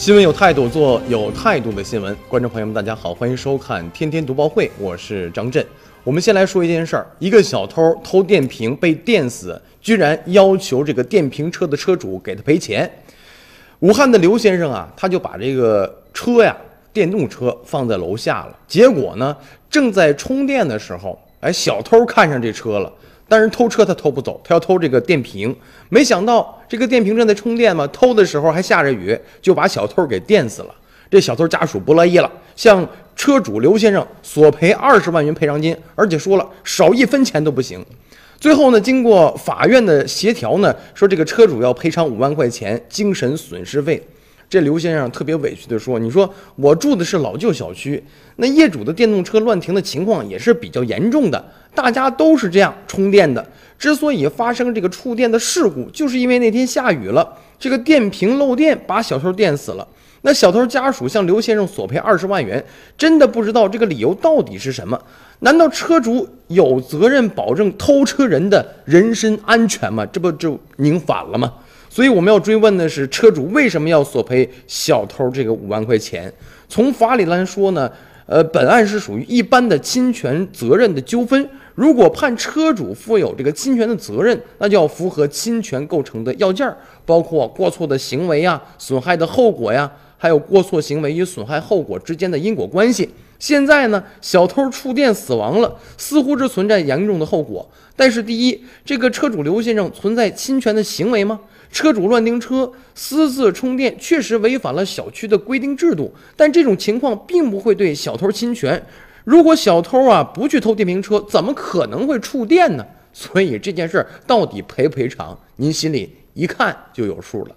新闻有态度，做有态度的新闻。观众朋友们，大家好，欢迎收看《天天读报会》，我是张震。我们先来说一件事儿：一个小偷偷电瓶被电死，居然要求这个电瓶车的车主给他赔钱。武汉的刘先生啊，他就把这个车呀，电动车放在楼下了。结果呢，正在充电的时候，哎，小偷看上这车了。但是偷车他偷不走，他要偷这个电瓶。没想到这个电瓶正在充电嘛，偷的时候还下着雨，就把小偷给电死了。这小偷家属不乐意了，向车主刘先生索赔二十万元赔偿金，而且说了少一分钱都不行。最后呢，经过法院的协调呢，说这个车主要赔偿五万块钱精神损失费。这刘先生特别委屈地说：“你说我住的是老旧小区，那业主的电动车乱停的情况也是比较严重的，大家都是这样充电的。之所以发生这个触电的事故，就是因为那天下雨了，这个电瓶漏电把小偷电死了。那小偷家属向刘先生索赔二十万元，真的不知道这个理由到底是什么？难道车主有责任保证偷车人的人身安全吗？这不就拧反了吗？”所以我们要追问的是，车主为什么要索赔小偷这个五万块钱？从法理来说呢，呃，本案是属于一般的侵权责任的纠纷。如果判车主负有这个侵权的责任，那就要符合侵权构成的要件，包括过错的行为呀、损害的后果呀，还有过错行为与损害后果之间的因果关系。现在呢，小偷触电死亡了，似乎是存在严重的后果。但是，第一，这个车主刘先生存在侵权的行为吗？车主乱停车、私自充电，确实违反了小区的规定制度。但这种情况并不会对小偷侵权。如果小偷啊不去偷电瓶车，怎么可能会触电呢？所以这件事儿到底赔不赔偿，您心里一看就有数了。